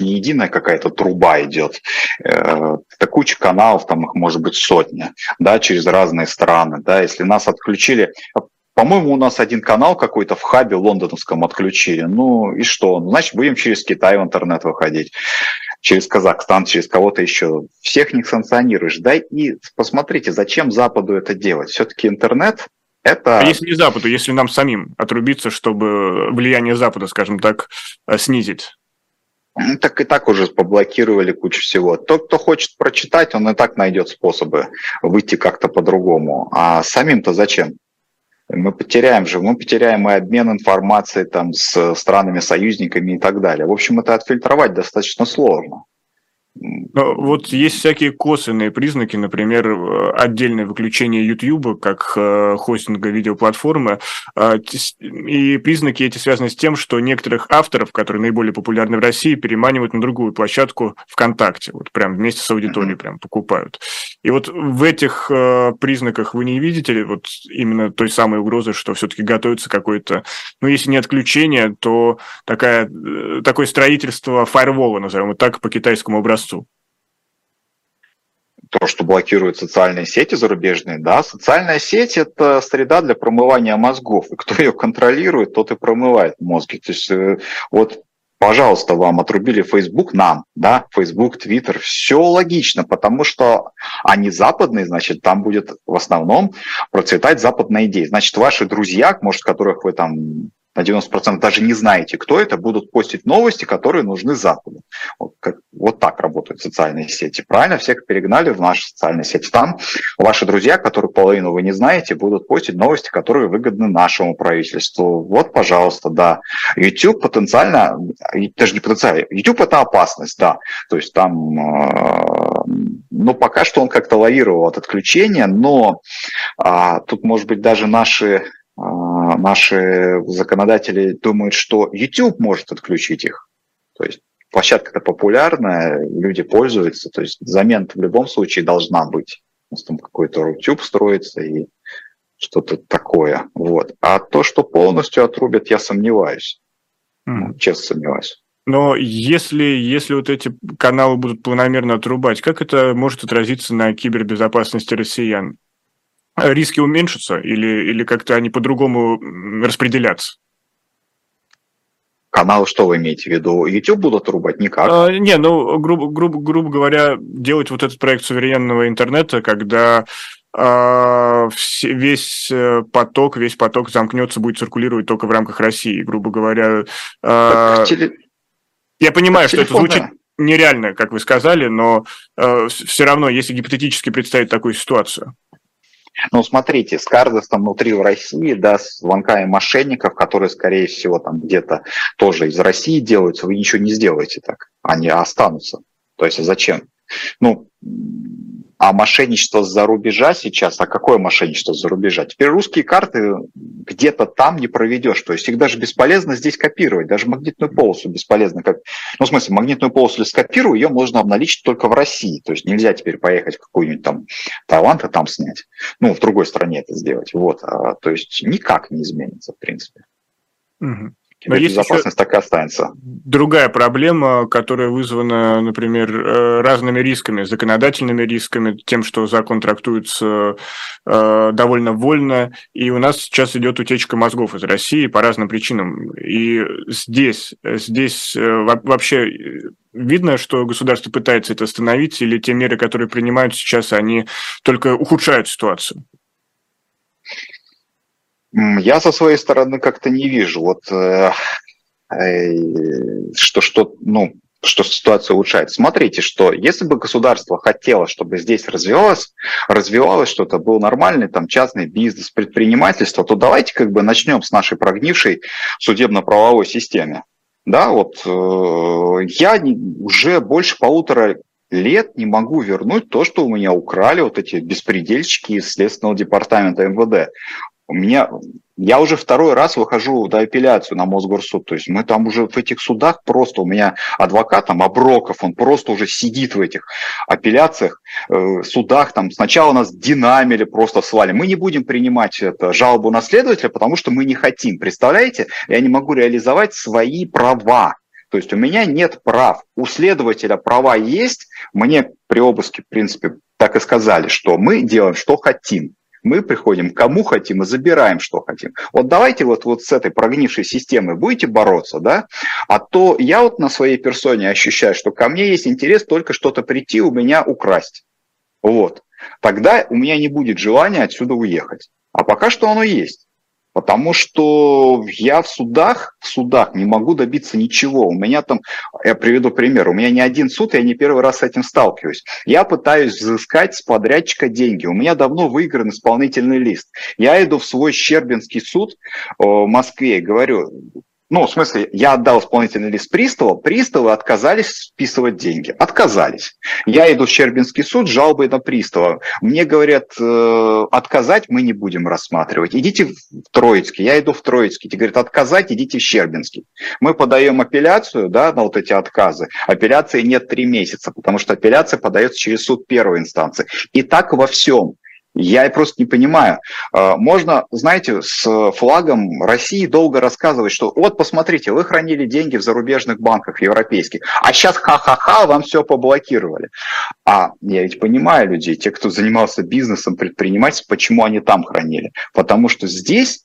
не единая какая-то труба идет. Это куча каналов, там их может быть сотня, да, через разные страны. Да, если нас отключили, по-моему, у нас один канал какой-то в хабе лондоновском отключили. Ну и что? Ну, значит, будем через Китай в интернет выходить через Казахстан, через кого-то еще. Всех не санкционируешь. Да и посмотрите, зачем Западу это делать? Все-таки интернет это... А если не Западу, если нам самим отрубиться, чтобы влияние Запада, скажем так, э, снизить? Так и так уже поблокировали кучу всего. Тот, кто хочет прочитать, он и так найдет способы выйти как-то по-другому. А самим-то зачем? Мы потеряем же, мы потеряем и обмен информацией там с странами-союзниками и так далее. В общем, это отфильтровать достаточно сложно. Но вот есть всякие косвенные признаки, например, э, отдельное выключение YouTube как э, хостинга видеоплатформы, э, и признаки эти связаны с тем, что некоторых авторов, которые наиболее популярны в России, переманивают на другую площадку ВКонтакте, вот прям вместе с аудиторией прям покупают. И вот в этих признаках вы не видите вот именно той самой угрозы, что все-таки готовится какое-то, ну, если не отключение, то такая, такое строительство фаервола, назовем так, по китайскому образцу образцу? то, что блокируют социальные сети зарубежные, да, социальная сеть – это среда для промывания мозгов, и кто ее контролирует, тот и промывает мозги. То есть э, вот пожалуйста, вам отрубили Facebook, нам, да, Facebook, Twitter, все логично, потому что они западные, значит, там будет в основном процветать западная идея. Значит, ваши друзья, может, которых вы там на 90% даже не знаете, кто это, будут постить новости, которые нужны Западу. Вот, как, вот так работают социальные сети. Правильно, всех перегнали в наши социальные сети. Там ваши друзья, которые половину вы не знаете, будут постить новости, которые выгодны нашему правительству. Вот, пожалуйста, да. YouTube потенциально, даже не потенциально, YouTube это опасность, да. То есть там, э, ну, пока что он как-то лавировал от отключения, но а, тут, может быть, даже наши наши законодатели думают, что YouTube может отключить их. То есть площадка-то популярная, люди пользуются, то есть замена в любом случае должна быть. У нас там какой-то YouTube строится и что-то такое. Вот. А то, что полностью отрубят, я сомневаюсь. Mm. Честно сомневаюсь. Но если, если вот эти каналы будут планомерно отрубать, как это может отразиться на кибербезопасности россиян? Риски уменьшатся или, или как-то они по-другому распределятся? Канал, что вы имеете в виду? YouTube будут рубать? Никак. А, не, ну, грубо, грубо, грубо говоря, делать вот этот проект суверенного интернета, когда а, весь э, поток, весь поток замкнется, будет циркулировать только в рамках России, грубо говоря. А, теле... Я понимаю, что телефон, это звучит да. нереально, как вы сказали, но а, все равно, если гипотетически представить такую ситуацию. Ну, смотрите, с там внутри в России, да, с звонками мошенников, которые, скорее всего, там где-то тоже из России делаются, вы ничего не сделаете так. Они останутся. То есть зачем? Ну, а мошенничество за рубежа сейчас, а какое мошенничество за рубежа? Теперь русские карты где-то там не проведешь. То есть их даже бесполезно здесь копировать. Даже магнитную полосу бесполезно. Как... Ну, в смысле, магнитную полосу скопирую, ее можно обналичить только в России. То есть нельзя теперь поехать в какую-нибудь там Таиланд и там снять. Ну, в другой стране это сделать. Вот. А, то есть никак не изменится, в принципе. Угу. Но безопасность так и останется. Другая проблема, которая вызвана, например, э, разными рисками, законодательными рисками, тем, что закон трактуется э, довольно вольно, и у нас сейчас идет утечка мозгов из России по разным причинам. И здесь, здесь э, вообще видно, что государство пытается это остановить, или те меры, которые принимают сейчас, они только ухудшают ситуацию? Я со своей стороны как-то не вижу, вот, э, э, что, что, ну, что ситуация улучшается. Смотрите, что если бы государство хотело, чтобы здесь развивалось, развивалось что-то, был нормальный там частный бизнес, предпринимательство, то давайте как бы начнем с нашей прогнившей судебно-правовой системы. Да, вот э, я не, уже больше полутора лет не могу вернуть то, что у меня украли вот эти беспредельщики из Следственного департамента МВД. У меня, я уже второй раз выхожу до апелляцию на Мосгорсуд. То есть мы там уже в этих судах просто, у меня адвокат там, Аброков, он просто уже сидит в этих апелляциях, э, судах. Там сначала нас динамили просто свали. Мы не будем принимать это, жалобу на следователя, потому что мы не хотим. Представляете? Я не могу реализовать свои права. То есть у меня нет прав. У следователя права есть. Мне при обыске, в принципе, так и сказали, что мы делаем, что хотим мы приходим кому хотим и забираем, что хотим. Вот давайте вот, вот с этой прогнившей системой будете бороться, да, а то я вот на своей персоне ощущаю, что ко мне есть интерес только что-то прийти у меня украсть. Вот. Тогда у меня не будет желания отсюда уехать. А пока что оно есть. Потому что я в судах, в судах не могу добиться ничего. У меня там, я приведу пример, у меня не один суд, я не первый раз с этим сталкиваюсь. Я пытаюсь взыскать с подрядчика деньги. У меня давно выигран исполнительный лист. Я иду в свой Щербинский суд в Москве и говорю, ну, в смысле, я отдал исполнительный лист приставу, приставы отказались списывать деньги. Отказались. Я иду в Щербинский суд с жалобой на пристава. Мне говорят, э, отказать мы не будем рассматривать. Идите в Троицкий. Я иду в Троицкий. Те говорят, отказать, идите в Щербинский. Мы подаем апелляцию да, на вот эти отказы. Апелляции нет три месяца, потому что апелляция подается через суд первой инстанции. И так во всем. Я просто не понимаю. А, можно, знаете, с флагом России долго рассказывать, что вот посмотрите, вы хранили деньги в зарубежных банках европейских, а сейчас ха-ха-ха, вам все поблокировали. А я ведь понимаю людей, те, кто занимался бизнесом, предпринимательством, почему они там хранили. Потому что здесь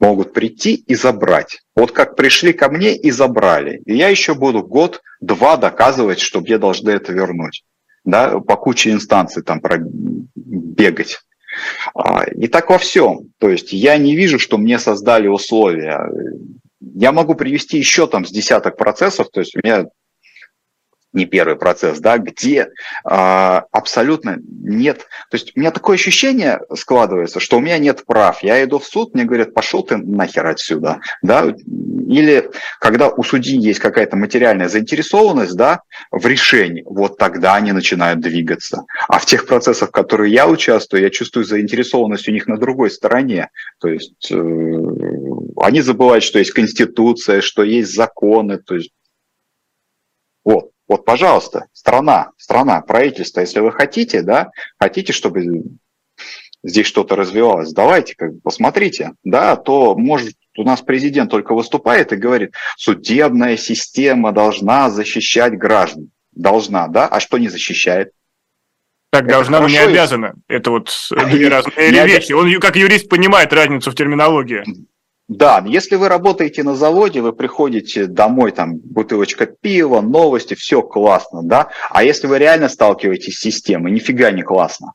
могут прийти и забрать. Вот как пришли ко мне и забрали. И я еще буду год-два доказывать, что мне должны это вернуть да, по куче инстанций там бегать. А, и так во всем. То есть я не вижу, что мне создали условия. Я могу привести еще там с десяток процессов, то есть у меня не первый процесс, да, где а, абсолютно нет. То есть у меня такое ощущение складывается, что у меня нет прав. Я иду в суд, мне говорят, пошел ты нахер отсюда, да. Или когда у судьи есть какая-то материальная заинтересованность, да, в решении, вот тогда они начинают двигаться. А в тех процессах, в которые я участвую, я чувствую заинтересованность у них на другой стороне. То есть э, они забывают, что есть конституция, что есть законы, то есть вот. Вот, пожалуйста, страна, страна, правительство, если вы хотите, да, хотите, чтобы здесь что-то развивалось, давайте, как бы, посмотрите, да, то может у нас президент только выступает и говорит, судебная система должна защищать граждан. Должна, да? А что не защищает? Так это должна, но не обязана. Это вот две разные вещи. Он как юрист понимает разницу в терминологии. Да, если вы работаете на заводе, вы приходите домой, там, бутылочка пива, новости, все классно, да? А если вы реально сталкиваетесь с системой, нифига не классно.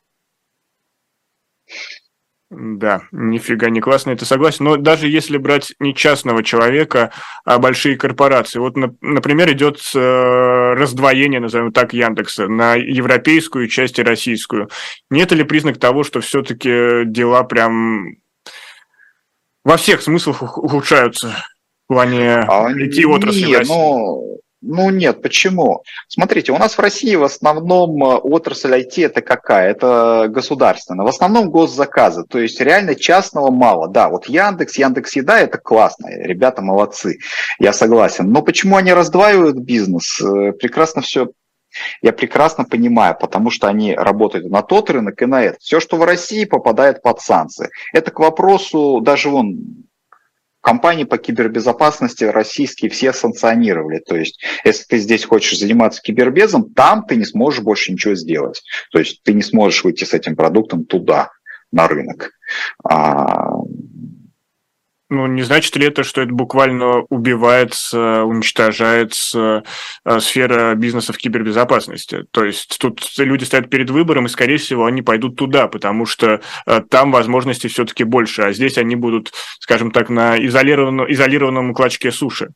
Да, нифига не классно, это согласен. Но даже если брать не частного человека, а большие корпорации. Вот, например, идет э, раздвоение, назовем так, Яндекса на европейскую часть и российскую. Нет ли признак того, что все-таки дела прям во всех смыслах ухудшаются в плане а, IT-отрасли нет, ну, ну нет, почему? Смотрите, у нас в России в основном э, отрасль IT это какая? Это государственная. В основном госзаказы, то есть реально частного мало. Да, вот Яндекс, Яндекс Еда это классно, ребята молодцы, я согласен. Но почему они раздваивают бизнес? Э, прекрасно все я прекрасно понимаю, потому что они работают на тот рынок и на этот. Все, что в России, попадает под санкции. Это к вопросу, даже вон, компании по кибербезопасности российские все санкционировали. То есть, если ты здесь хочешь заниматься кибербезом, там ты не сможешь больше ничего сделать. То есть, ты не сможешь выйти с этим продуктом туда, на рынок. Ну, не значит ли это, что это буквально убивается, уничтожается э, сфера бизнеса в кибербезопасности? То есть тут люди стоят перед выбором, и, скорее всего, они пойдут туда, потому что э, там возможностей все-таки больше, а здесь они будут, скажем так, на изолированном, изолированном клочке суши.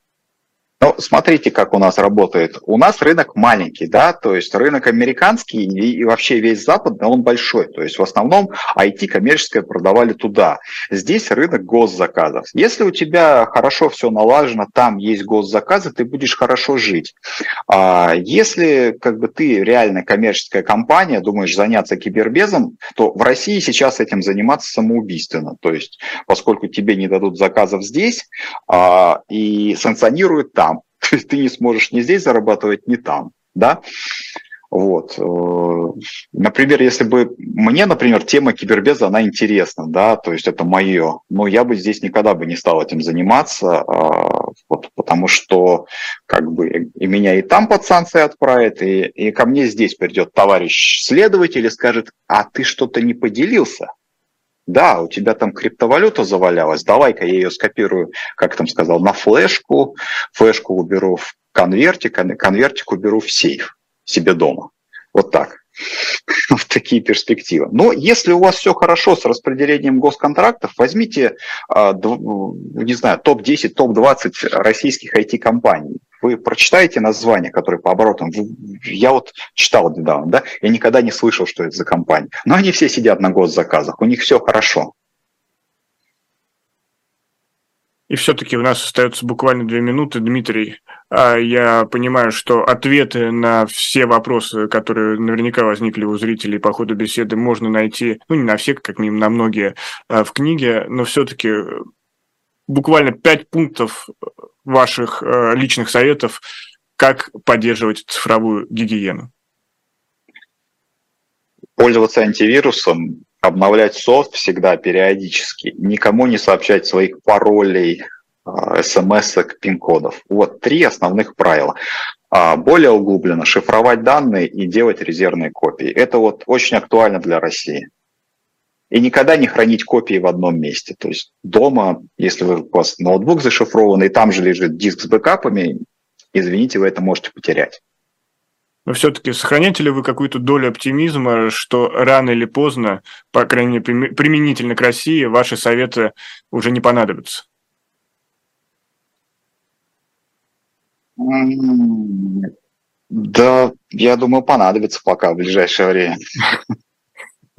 Ну, смотрите, как у нас работает. У нас рынок маленький, да, то есть рынок американский и вообще весь западный, он большой. То есть в основном IT коммерческое продавали туда. Здесь рынок госзаказов. Если у тебя хорошо все налажено, там есть госзаказы, ты будешь хорошо жить. А если как бы ты реально коммерческая компания, думаешь заняться кибербезом, то в России сейчас этим заниматься самоубийственно. То есть поскольку тебе не дадут заказов здесь а, и санкционируют там, ты не сможешь ни здесь зарабатывать, ни там, да? Вот. Э, например, если бы мне, например, тема кибербеза, она интересна, да, то есть это мое, но я бы здесь никогда бы не стал этим заниматься, а, вот, потому что как бы и меня и там под санкции отправят, и, и ко мне здесь придет товарищ следователь и скажет, а ты что-то не поделился, да, у тебя там криптовалюта завалялась, давай-ка я ее скопирую, как там сказал, на флешку, флешку уберу в конвертик, конвертик уберу в сейф себе дома. Вот так. Вот такие перспективы. Но если у вас все хорошо с распределением госконтрактов, возьмите, а, не знаю, топ-10, топ-20 российских IT-компаний. Вы прочитаете названия, которые по оборотам. Я вот читал недавно, да, я никогда не слышал, что это за компания. Но они все сидят на госзаказах, у них все хорошо. И все-таки у нас остается буквально две минуты. Дмитрий, а, я понимаю, что ответы на все вопросы, которые наверняка возникли у зрителей по ходу беседы, можно найти, ну, не на все, как минимум на многие, а, в книге, но все-таки буквально пять пунктов ваших а, личных советов, как поддерживать цифровую гигиену. пользоваться антивирусом, обновлять софт всегда периодически, никому не сообщать своих паролей, смс пин-кодов. Вот три основных правила. А более углубленно шифровать данные и делать резервные копии. Это вот очень актуально для России. И никогда не хранить копии в одном месте. То есть дома, если у вас ноутбук зашифрован, и там же лежит диск с бэкапами, извините, вы это можете потерять. Но все-таки сохраняете ли вы какую-то долю оптимизма, что рано или поздно, по крайней мере, применительно к России, ваши советы уже не понадобятся? Да, я думаю, понадобится пока в ближайшее время.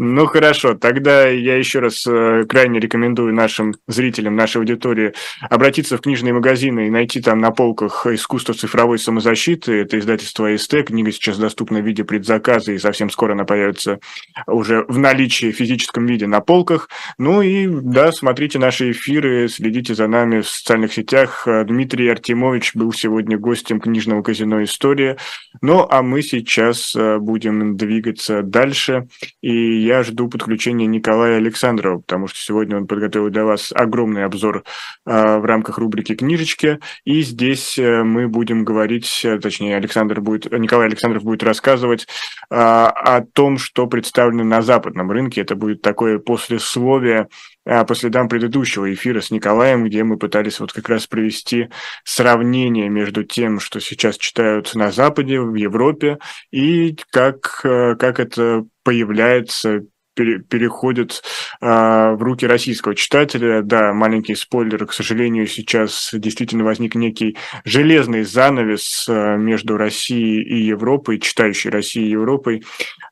Ну хорошо, тогда я еще раз э, крайне рекомендую нашим зрителям, нашей аудитории обратиться в книжные магазины и найти там на полках «Искусство цифровой самозащиты». Это издательство АСТ. Книга сейчас доступна в виде предзаказа, и совсем скоро она появится уже в наличии в физическом виде на полках. Ну и да, смотрите наши эфиры, следите за нами в социальных сетях. Дмитрий Артемович был сегодня гостем книжного казино «История». Ну а мы сейчас э, будем двигаться дальше. И я жду подключения Николая Александрова, потому что сегодня он подготовил для вас огромный обзор э, в рамках рубрики «Книжечки». И здесь э, мы будем говорить, э, точнее, Александр будет, Николай Александров будет рассказывать э, о том, что представлено на западном рынке. Это будет такое послесловие а, по следам предыдущего эфира с Николаем, где мы пытались вот как раз провести сравнение между тем, что сейчас читают на Западе, в Европе, и как, э, как это появляется появляется переходит э, в руки российского читателя. Да, маленький спойлер, к сожалению, сейчас действительно возник некий железный занавес э, между Россией и Европой, читающей Россией и Европой.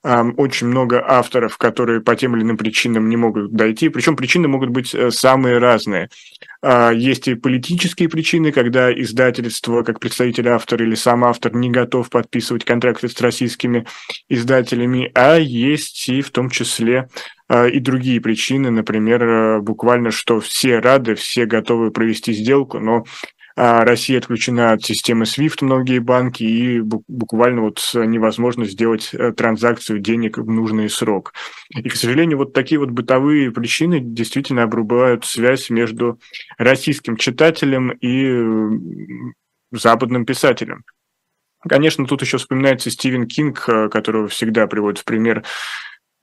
Э, очень много авторов, которые по тем или иным причинам не могут дойти, причем причины могут быть э, самые разные. А, есть и политические причины, когда издательство, как представитель автора или сам автор, не готов подписывать контракты с российскими издателями, а есть и в том числе а, и другие причины, например, э, буквально, что все рады, все готовы провести сделку, но а Россия отключена от системы SWIFT, многие банки, и буквально вот невозможно сделать э, транзакцию денег в нужный срок. И, к сожалению, вот такие вот бытовые причины действительно обрубают связь между российским читателем и западным писателем. Конечно, тут еще вспоминается Стивен Кинг, э, которого всегда приводят в пример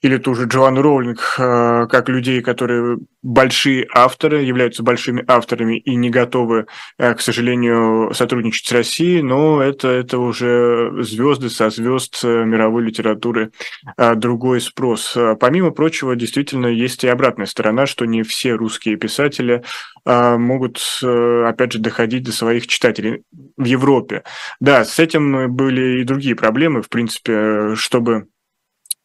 или ту же Джоан Роулинг, э, как людей, которые большие авторы, являются большими авторами и не готовы, э, к сожалению, сотрудничать с Россией, но это, это уже звезды со звезд э, мировой литературы другой спрос. Помимо прочего, действительно, есть и обратная сторона, что не все русские писатели могут, опять же, доходить до своих читателей в Европе. Да, с этим были и другие проблемы, в принципе, чтобы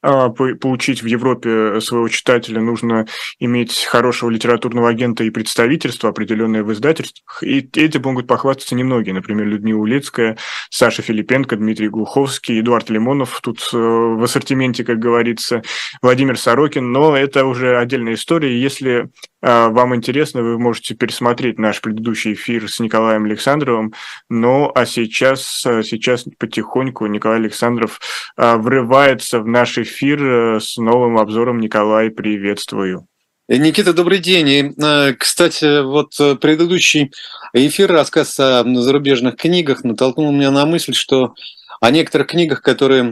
получить в Европе своего читателя, нужно иметь хорошего литературного агента и представительство определенное в издательствах. И эти могут похвастаться немногие. Например, Людмила Улецкая, Саша Филипенко, Дмитрий Глуховский, Эдуард Лимонов тут э, в ассортименте, как говорится, Владимир Сорокин. Но это уже отдельная история. Если а, вам интересно, вы можете пересмотреть наш предыдущий эфир с Николаем Александровым. Ну, а сейчас, а, сейчас потихоньку Николай Александров а, врывается в наш эфир э, с новым обзором. Николай, приветствую. Никита, добрый день. И, э, кстати, вот э, предыдущий эфир, рассказ о зарубежных книгах натолкнул меня на мысль, что о некоторых книгах, которые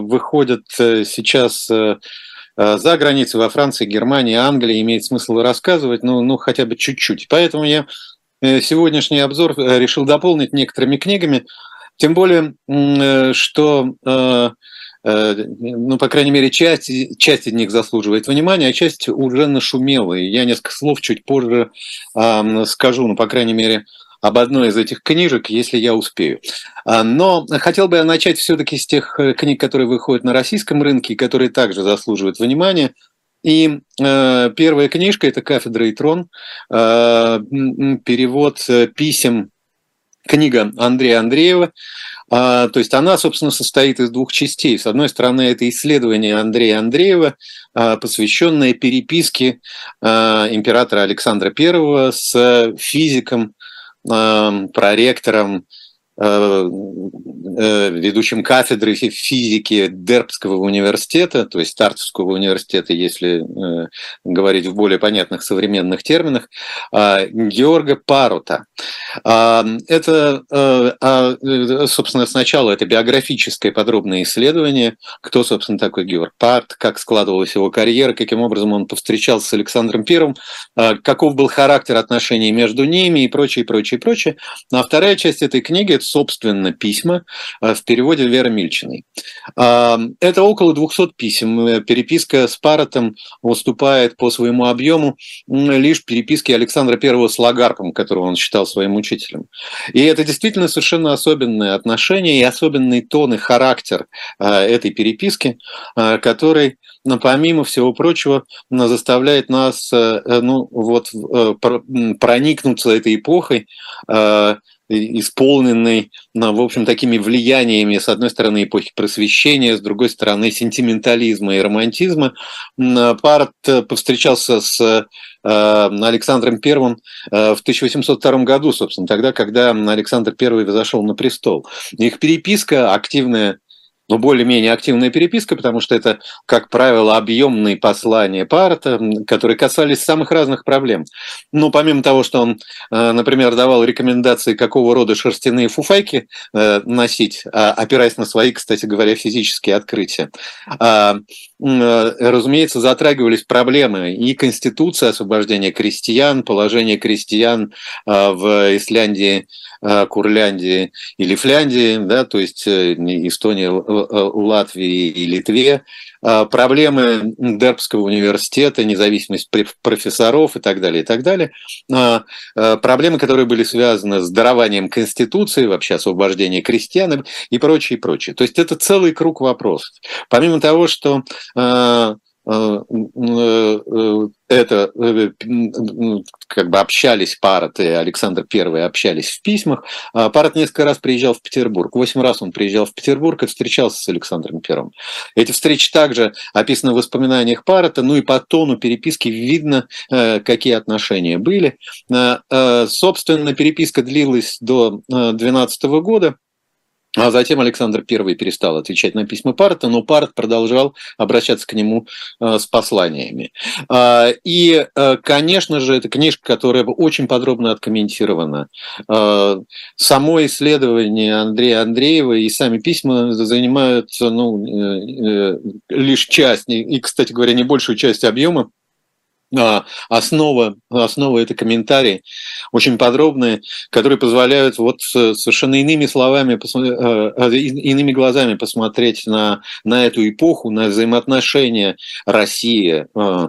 выходят сейчас Э, за границей, во Франции, Германии, Англии имеет смысл рассказывать, ну, ну хотя бы чуть-чуть. Поэтому я э, сегодняшний обзор э, решил дополнить некоторыми книгами, тем более, что, ну, по крайней мере, часть, часть из них заслуживает внимания, а часть уже нашумела. И я несколько слов чуть позже скажу, ну, по крайней мере, об одной из этих книжек, если я успею. А, но хотел бы я начать все-таки с тех э, книг, которые выходят на российском рынке, которые также заслуживают внимания. И э, первая книжка – это «Кафедра и трон», э, перевод э, писем, книга Андрея Андреева. А, то есть она, собственно, состоит из двух частей. С одной стороны, это исследование Андрея Андреева, а, посвященное переписке императора Александра I с физиком проректором э, ведущим кафедры физики Дербского университета, то есть Тартовского университета, если говорить в более понятных современных терминах, Георга Парута. Это, собственно, сначала это биографическое подробное исследование, кто, собственно, такой Георг Парт, как складывалась его карьера, каким образом он повстречался с Александром Первым, каков был характер отношений между ними и прочее, прочее, прочее. А вторая часть этой книги – это, собственно, письма э, в переводе Веры Мильчиной. А, это около 200 писем. Э, переписка с Паротом уступает по своему объему лишь переписке Александра Первого с Лагарпом, которого он считал своим учителем. И это действительно совершенно особенное отношение и особенный тон и характер э, этой переписки, который но помимо всего прочего заставляет нас ну, вот, проникнуться этой эпохой, исполненный, ну, в общем, такими влияниями, с одной стороны, эпохи просвещения, с другой стороны, сентиментализма и романтизма. Парт э, повстречался с э, Александром Первым э, в 1802 году, собственно, тогда, когда Александр Первый зашел на престол. Их переписка активная но более-менее активная переписка, потому что это, как правило, объемные послания Парта, которые касались самых разных проблем. Ну, помимо того, что он, э, например, давал рекомендации, какого рода шерстяные фуфайки э, носить, а, опираясь на свои, кстати говоря, физические открытия, а, э, разумеется, затрагивались проблемы и Конституция освобождения крестьян, положение крестьян в Исляндии, Курляндии или Фляндии, да, то есть Эстония, Латвии и Литве, а, проблемы Дербского университета, независимость профессоров и так далее, и так далее. А, а, проблемы, которые были связаны с дарованием Конституции, вообще освобождением крестьян и прочее, и прочее. То есть это целый круг вопросов. Помимо того, что Э, э, это э, как бы общались Парот и Александр I общались в письмах. А Парот несколько раз приезжал в Петербург. Восемь раз он приезжал в Петербург и встречался с Александром I. Эти встречи также описаны в воспоминаниях Парота, ну и по тону переписки видно, какие отношения были. Собственно, переписка длилась до 2012 года. А затем Александр I перестал отвечать на письма Парта, но Парт продолжал обращаться к нему э, с посланиями. А, и, э, конечно же, это книжка, которая очень подробно откомментирована. А, само исследование Андрея Андреева и сами письма занимают ну, э, лишь часть, и, кстати говоря, не большую часть объема основа, основа это комментарии, очень подробные, которые позволяют вот совершенно иными словами, э, э, иными глазами посмотреть на, на эту эпоху, на взаимоотношения России, э, Э, э,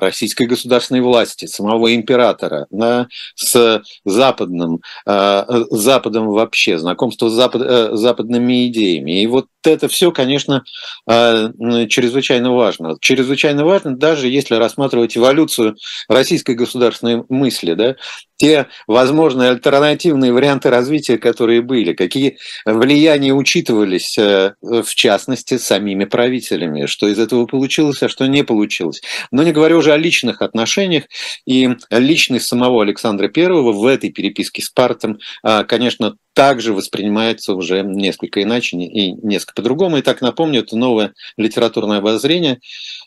российской государственной власти, самого императора, да, с западным, э, Западом вообще, знакомство с запад, западными идеями. И вот это все, конечно, чрезвычайно важно. Чрезвычайно важно, даже если рассматривать эволюцию российской государственной мысли, да, те возможные альтернативные варианты развития, которые были, какие влияния учитывались, в частности, самими правителями, что из этого получилось получилось, а что не получилось. Но не говоря уже о личных отношениях, и личность самого Александра Первого в этой переписке с Партом, а, конечно, также воспринимается уже несколько иначе и несколько по-другому. И так напомню, это новое литературное обозрение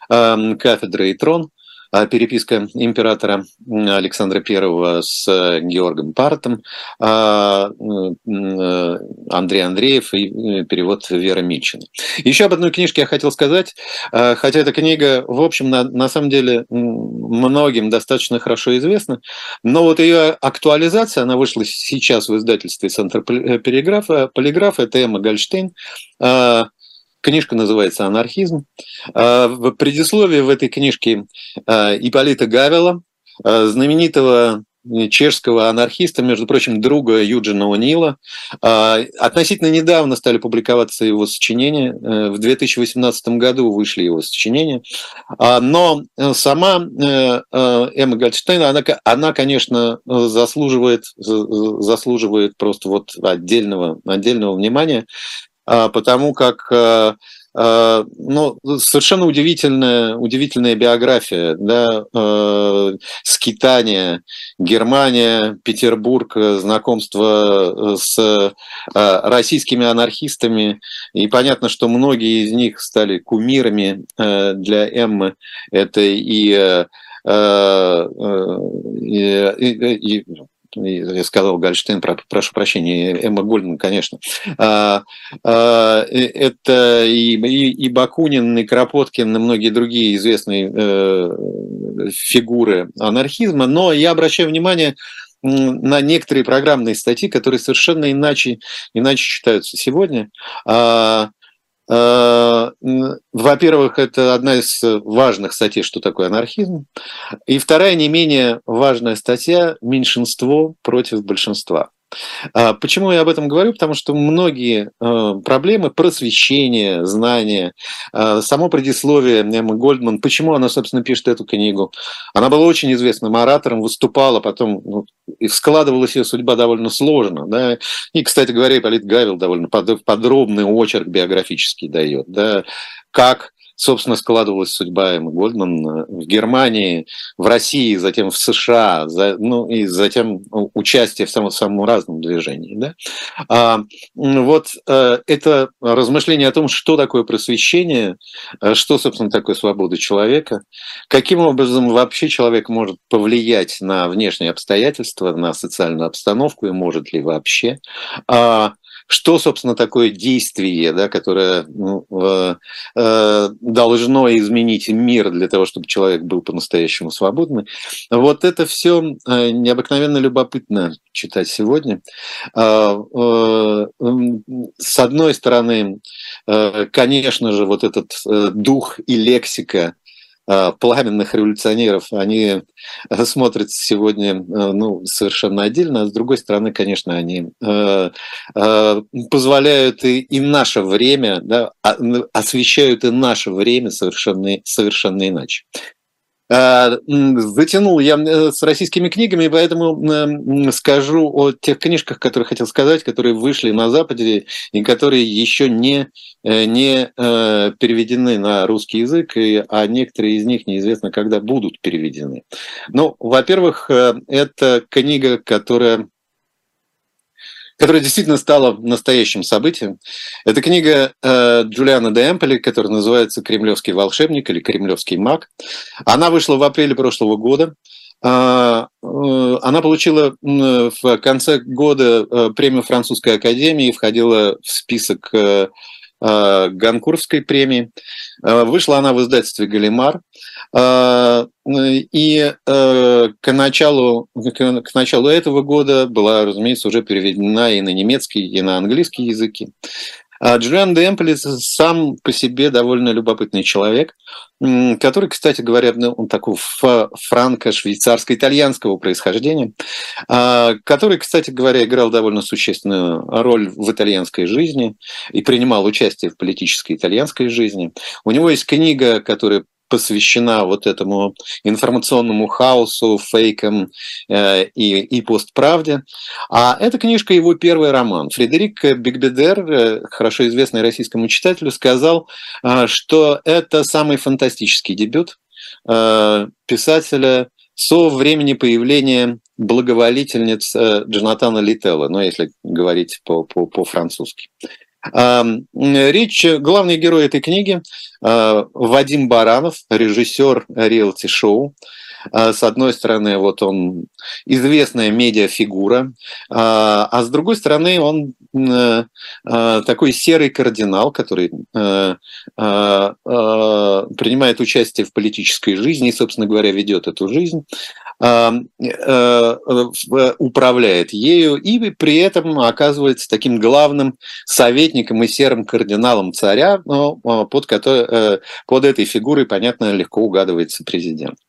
а, кафедры и трон – переписка императора Александра I с э, Георгом Партом, а, э, Андрей Андреев и э, перевод Вера Мильчина. Еще об одной книжке я хотел сказать, хотя эта книга, в общем, на, на самом деле многим достаточно хорошо известна, но вот ее актуализация, она вышла сейчас в издательстве Центр полиграфа, полиграф, это Эмма Гольштейн, Книжка называется «Анархизм». А, в предисловии в этой книжке а, Иполита Гавела, а, знаменитого чешского анархиста, между прочим, друга Юджина О'Нила. Относительно недавно стали публиковаться его сочинения. В 2018 году вышли его сочинения. Но сама Эмма Гольдштейн, она, она конечно, заслуживает, заслуживает просто вот отдельного, отдельного внимания. А, потому как а, э, ну, совершенно удивительная, удивительная биография, да, э, скитание, Германия, Петербург, знакомство с российскими анархистами, и понятно, что многие из них стали кумирами для Эммы. Это и и, и, и я сказал Гольштейн, прошу прощения, Эмма Гольдман, конечно. А, а, это и, и, и Бакунин, и Кропоткин, и многие другие известные э, фигуры анархизма, но я обращаю внимание на некоторые программные статьи, которые совершенно иначе, иначе читаются сегодня. А, во-первых, это одна из важных статей, что такое анархизм. И вторая, не менее важная статья «Меньшинство против большинства». А почему я об этом говорю? Потому что многие э, проблемы просвещения, знания, э, само предисловие Эммы Гольдман, почему она, собственно, пишет эту книгу. Она была очень известным оратором, выступала, потом ну, и складывалась ее судьба довольно сложно. Да? И, кстати говоря, Ипполит Гавил довольно подробный очерк биографический дает. Да? Как собственно, складывалась судьба Эммы Гольдман э, в Германии, в России, затем в США, за, ну и затем участие в самом, самом разном движении. Да? А, вот э, это размышление о том, что такое просвещение, э, что, собственно, такое свобода человека, каким образом вообще человек может повлиять на внешние обстоятельства, на социальную обстановку и может ли вообще. А, что, собственно, такое действие, да, которое ну, э, э, должно изменить мир для того, чтобы человек был по-настоящему свободным. Вот это все э, необыкновенно любопытно читать сегодня. Э, с одной стороны, конечно же, вот этот дух и лексика пламенных революционеров, они э, смотрятся сегодня э, ну, совершенно отдельно, а с другой стороны, конечно, они позволяют и, и наше время, да, а, освещают и наше время совершенно, совершенно иначе. Э, затянул я э, с российскими книгами, поэтому скажу о тех книжках, которые хотел сказать, которые вышли на Западе и которые еще не, э, не переведены на русский язык, а некоторые из них неизвестно, когда будут переведены. Ну, во-первых, это книга, которая которая действительно стала настоящим событием. Это книга э, Джулиана де Эмполи, которая называется «Кремлевский волшебник» или «Кремлевский маг». Она вышла в апреле прошлого года. Э, э, она получила в конце года э, премию Французской академии входила в список Ганкурской премии. Вышла она в издательстве «Галимар». А, и э, к началу, к началу этого года была, разумеется, уже переведена и на немецкий, и на английский языки. А Джулиан де Эмполис сам по себе довольно любопытный человек, который, кстати говоря, ну, он такого франко-швейцарско-итальянского происхождения, а, который, кстати говоря, играл довольно существенную роль в итальянской жизни и принимал участие в политической итальянской жизни. У него есть книга, которая посвящена вот этому информационному хаосу, фейкам э, и, и постправде. А эта книжка его первый роман. Фредерик Бигбедер, э, хорошо известный российскому читателю, сказал, э, что это самый фантастический дебют э, писателя со времени появления благоволительниц э, Джонатана Лителла, ну, если говорить по-французски. По, по Речь, главный герой этой книги а, Вадим Баранов, режиссер реалти-шоу. А, с одной стороны, вот он известная медиафигура, а, с другой стороны, он э, такой серый кардинал, который э, принимает участие в политической жизни и, собственно говоря, ведет эту жизнь. Э, управляет ею и при этом оказывается таким главным советником и серым кардиналом царя, но под, который, э, под этой фигурой, понятно, легко угадывается президент.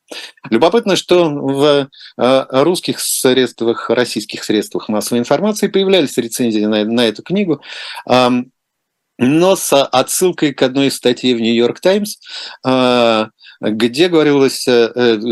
Любопытно, что в э, русских средствах, российских средствах массовой информации появлялись рецензии на, на эту книгу, но с отсылкой к одной из статей в Нью-Йорк Таймс, где говорилось,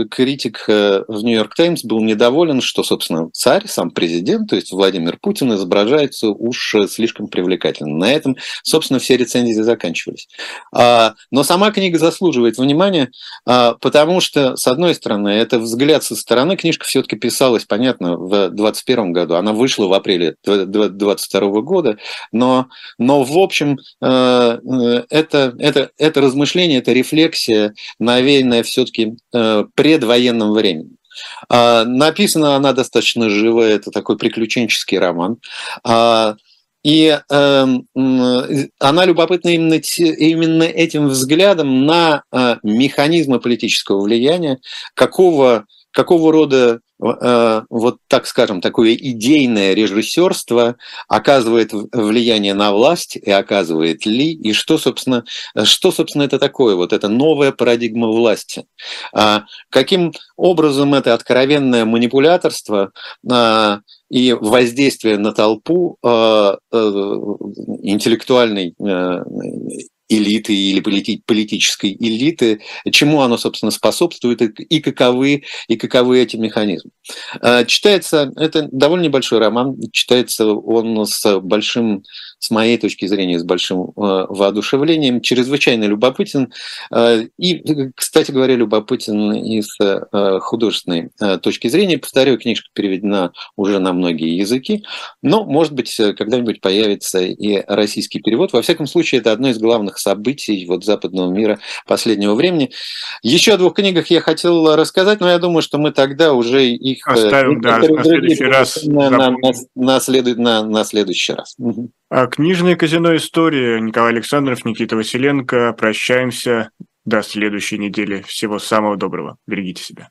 критик в Нью-Йорк Таймс был недоволен, что, собственно, царь, сам президент, то есть Владимир Путин, изображается уж слишком привлекательно. На этом, собственно, все рецензии заканчивались. А, но сама книга заслуживает внимания, а, потому что, с одной стороны, это взгляд со стороны. Книжка все-таки писалась, понятно, в 2021 году. Она вышла в апреле 2022 года, но, но в общем, э, э, это, это, это размышление, это рефлексия, навеянная все-таки э, предвоенным временем. А, написана она достаточно живая, это такой приключенческий роман. А, и э, она любопытна именно, именно этим взглядом на э, механизмы политического влияния, какого, какого рода Э, вот так скажем, такое идейное режиссерство оказывает влияние на власть и оказывает ли, и что, собственно, что, собственно, это такое, вот эта новая парадигма власти. А каким образом это откровенное манипуляторство а, и воздействие на толпу э, э, интеллектуальной элиты или полити политической элиты, чему оно, собственно, способствует и каковы, и каковы эти механизмы. А, читается, это довольно небольшой роман, читается он с большим с моей точки зрения, с большим э, воодушевлением, чрезвычайно любопытен. Э, и, кстати говоря, любопытен и с э, художественной точки зрения. Повторю, книжка переведена уже на многие языки, но, может быть, когда-нибудь появится и российский перевод. Во всяком случае, это одно из главных событий вот западного мира последнего времени. Еще о двух книгах я хотел рассказать, но я думаю, что мы тогда уже их... Оставим, да, на следующий раз. На, на, на, на, на, на следующий раз. А книжное казино «История». Николай Александров, Никита Василенко. Прощаемся. До следующей недели. Всего самого доброго. Берегите себя.